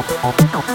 Oh, oh, oh.